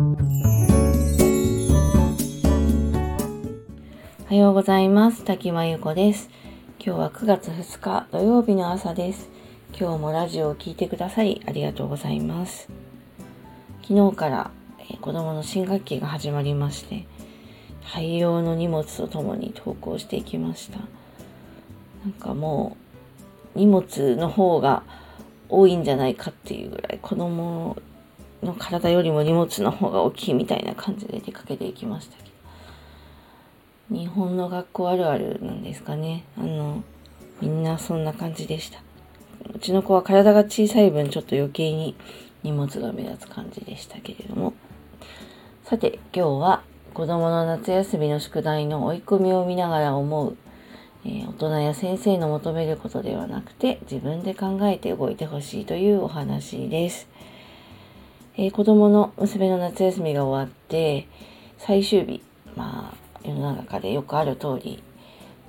おはようございます。滝真由子です。今日は9月2日土曜日の朝です。今日もラジオを聴いてくださりありがとうございます。昨日から、え子供の新学期が始まりまして大量の荷物とともに登校していきました。なんかもう荷物の方が多いんじゃないかっていうぐらい子供の体よりも荷物の方が大きいみたいな感じで出かけていきましたけど。日本の学校あるあるなんですかね。あのみんなそんな感じでした。うちの子は体が小さい分ちょっと余計に荷物が目立つ感じでしたけれども。さて今日は子供の夏休みの宿題の追い込みを見ながら思うえー、大人や先生の求めることではなくて自分で考えて動いてほしいというお話です、えー、子供の娘の夏休みが終わって最終日まあ世の中でよくある通り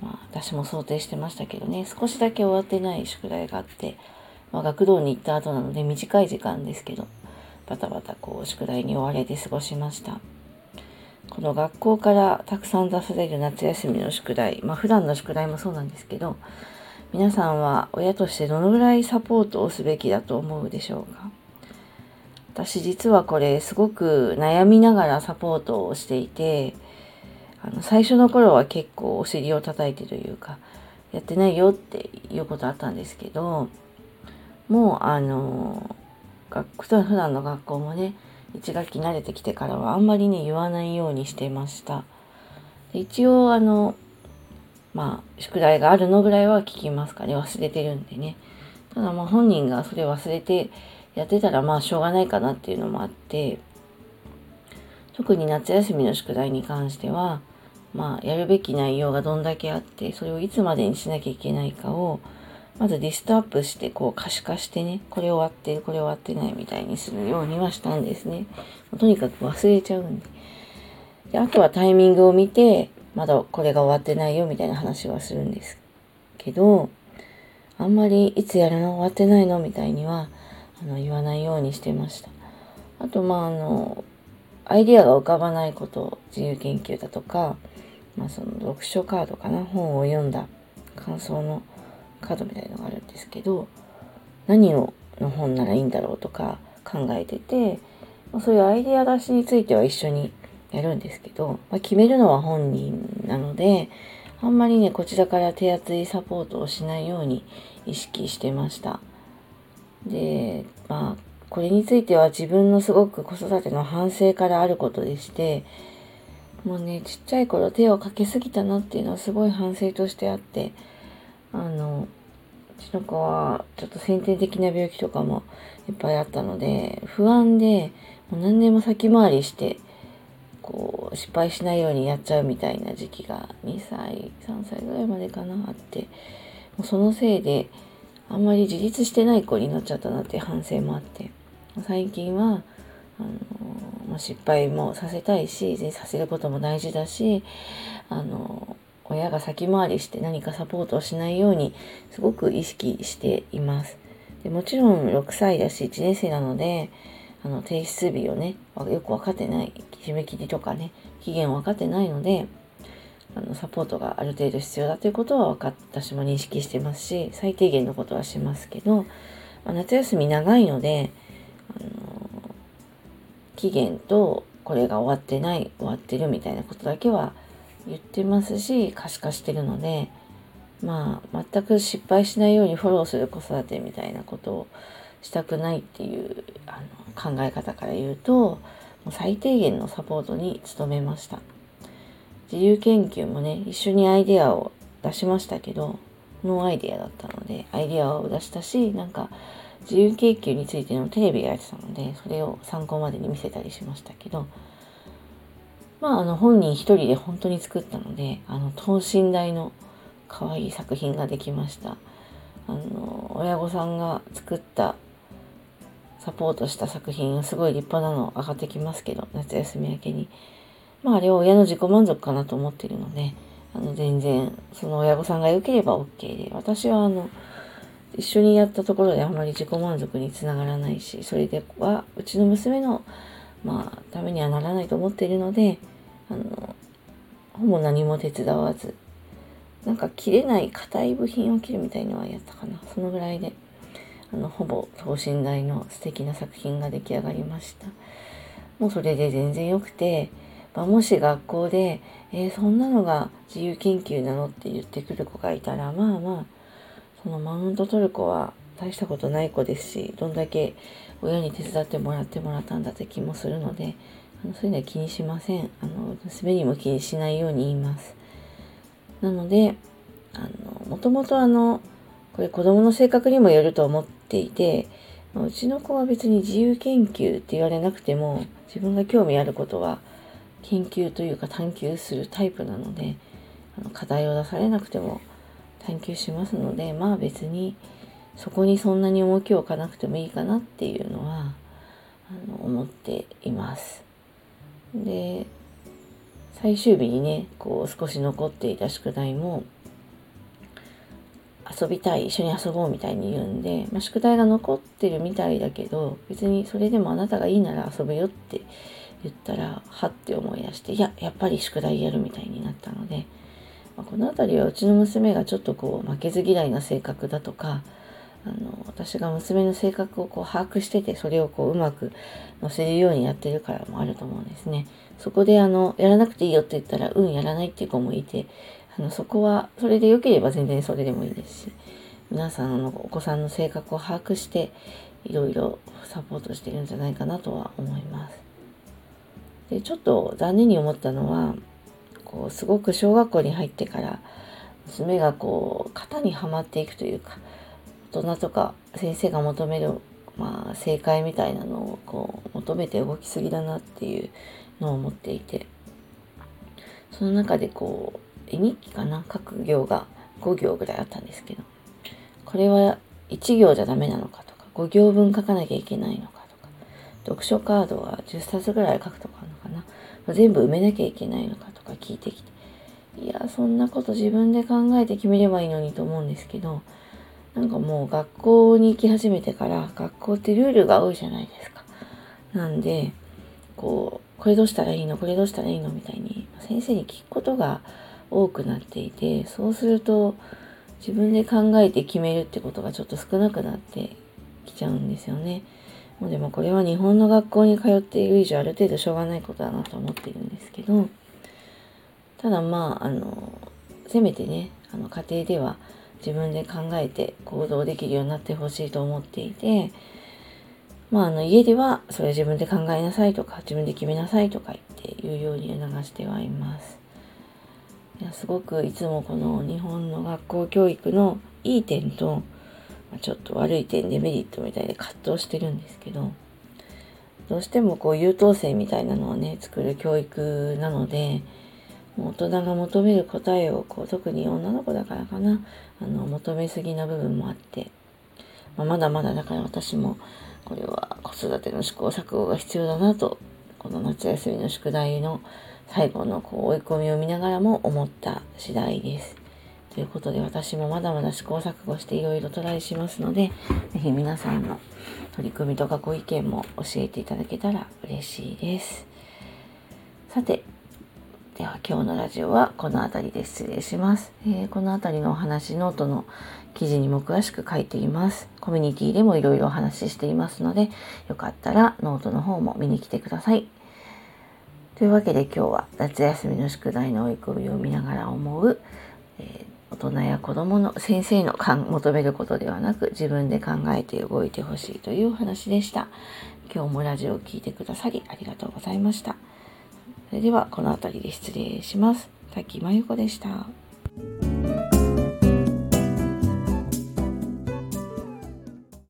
まあ私も想定してましたけどね少しだけ終わってない宿題があって、まあ、学童に行った後なので短い時間ですけどバタバタこう宿題に追われて過ごしました。この学校からたくさん出される夏休みの宿題、まあ普段の宿題もそうなんですけど、皆さんは親としてどのぐらいサポートをすべきだと思うでしょうか？私実はこれすごく悩みながらサポートをしていて、あの最初の頃は結構お尻を叩いてというか、やってないよっていうことあったんですけど、もうあの、学普段の学校もね、1学期慣れてきてからはあんまりね言わないようにしてました。一応あのまあ宿題があるのぐらいは聞きますかね。忘れてるんでね。ただまあ本人がそれ忘れてやってたらまあしょうがないかなっていうのもあって特に夏休みの宿題に関してはまあやるべき内容がどんだけあってそれをいつまでにしなきゃいけないかをまずリストアップして、こう可視化してね、これ終わってる、これ終わってないみたいにするようにはしたんですね。とにかく忘れちゃうんで。で、あとはタイミングを見て、まだこれが終わってないよみたいな話はするんですけど、あんまりいつやるの？終わってないの？みたいにはあの言わないようにしてました。あと、まあ、あの、アイディアが浮かばないこと、自由研究だとか、まあ、その読書カードかな、本を読んだ感想のカードみたいのがあるんですけど何をの本ならいいんだろうとか考えてて、まそういうアイデア出しについては一緒にやるんですけど、まあ、決めるのは本人なのであんまりねこちらから手厚いサポートをしないように意識してましたでまあこれについては自分のすごく子育ての反省からあることでしてもうねちっちゃい頃手をかけすぎたなっていうのはすごい反省としてあってあのうちの子はちょっと先天的な病気とかもいっぱいあったので不安でもう何年も先回りしてこう失敗しないようにやっちゃうみたいな時期が2歳3歳ぐらいまでかなあってもうそのせいであんまり自立してない子になっちゃったなっていう反省もあって最近はあの、まあ、失敗もさせたいしさせることも大事だしあの親が先回りして何かサポートをしないようにすごく意識しています。でもちろん6歳だし1年生なのであの提出日をねよく分かってない締め切りとかね期限分かってないのであのサポートがある程度必要だということは分か私も認識してますし最低限のことはしますけど、まあ、夏休み長いのであの期限とこれが終わってない終わってるみたいなことだけは言ってますし可視化してるのでまあ全く失敗しないようにフォローする子育てみたいなことをしたくないっていうあの考え方から言うともう最低限のサポートに努めました。自由研究もね一緒にアイデアを出しましたけどノーアイデアだったのでアイデアを出したしなんか自由研究についてのテレビがやってたのでそれを参考までに見せたりしましたけどまあ、あの本人一人で本当に作ったので、あの等身大の可愛い作品ができました。あの、親御さんが作ったサポートした作品がすごい立派なの上がってきますけど、夏休み明けに。まあ、あれは親の自己満足かなと思ってるので、あの、全然、その親御さんが良ければ OK で、私はあの、一緒にやったところであまり自己満足につながらないし、それでは、うちの娘のまあ、ためにはならないと思っているので、あの、ほぼ何も手伝わず、なんか切れない硬い部品を切るみたいのはやったかな。そのぐらいで、あの、ほぼ等身大の素敵な作品が出来上がりました。もうそれで全然良くて、まあ、もし学校で、えー、そんなのが自由研究なのって言ってくる子がいたら、まあまあ、そのマウント取る子は大したことない子ですし、どんだけ親に手伝ってもらってもらったんだって気もするので、あのそういうのは気にしません。あの、滑りも気にしないように言います。なので、あの、もともとあの、これ子供の性格にもよると思っていて、うちの子は別に自由研究って言われなくても、自分が興味あることは研究というか探求するタイプなので、あの課題を出されなくても探求しますので、まあ別にそこにそんなに重きを置かなくてもいいかなっていうのは、あの思っています。で、最終日にね、こう少し残っていた宿題も、遊びたい、一緒に遊ぼうみたいに言うんで、まあ、宿題が残ってるみたいだけど、別にそれでもあなたがいいなら遊ぶよって言ったら、はって思い出して、いや、やっぱり宿題やるみたいになったので、まあ、この辺りはうちの娘がちょっとこう、負けず嫌いな性格だとか、あの、私が娘の性格をこう把握してて、それをこううまく乗せるようにやってるからもあると思うんですね。そこであの、やらなくていいよって言ったら、うん、やらないっていう子もいて、あの、そこは、それで良ければ全然それでもいいですし、皆さんのお子さんの性格を把握して、いろいろサポートしてるんじゃないかなとは思います。で、ちょっと残念に思ったのは、こう、すごく小学校に入ってから、娘がこう、型にはまっていくというか、大人とか先生が求める、まあ、正解みたいなのをこう求めて動きすぎだなっていうのを思っていてその中でこう絵日記かな？書く行が5行ぐらいあったんですけどこれは1行じゃダメなのかとか5行分書かなきゃいけないのかとか読書カードは10冊ぐらい書くとか全部埋めなきゃいけないのかとか聞いてきていやそんなこと自分で考えて決めればいいのにと思うんですけどなんかもう学校に行き始めてから学校ってルールが多いじゃないですか。なんで、こう、これどうしたらいいの？これどうしたらいいの？みたいに先生に聞くことが多くなっていて、そうすると自分で考えて決めるってことがちょっと少なくなってきちゃうんですよね。もうでもこれは日本の学校に通っている以上ある程度しょうがないことだなと思っているんですけど、ただまあ、あの、せめてね、あの家庭では自分で考えて行動できるようになってほしいと思っていて、まあ、あの家ではそれ自分で考えなさいとか自分で決めなさいとか言って言うように促してはいます。いやすごくいつもこの日本の学校教育のいい点とちょっと悪い点デメリットみたいで葛藤してるんですけどどうしてもこう優等生みたいなのをね作る教育なので大人が求める答えをこう特に女の子だからかなあの求めすぎな部分もあって、まあ、まだまだだから私もこれは子育ての試行錯誤が必要だなとこの夏休みの宿題の最後のこう追い込みを見ながらも思った次第です。ということで私もまだまだ試行錯誤していろいろトライしますので、ぜひ皆さんの取り組みとかご意見も教えていただけたら嬉しいです。さて、では今日のラジオはこの辺りで失礼します。えー、この辺りのお話、ノートの記事にも詳しく書いています。コミュニティでもいろいろお話ししていますので、よかったらノートの方も見に来てください。というわけで今日は夏休みの宿題の追い込みを見ながら思う、えー、大人や子供の先生の求めることではなく自分で考えて動いてほしいというお話でした。今日もラジオを聴いてくださりありがとうございました。それではこの辺りで失礼します。滝真由子でした。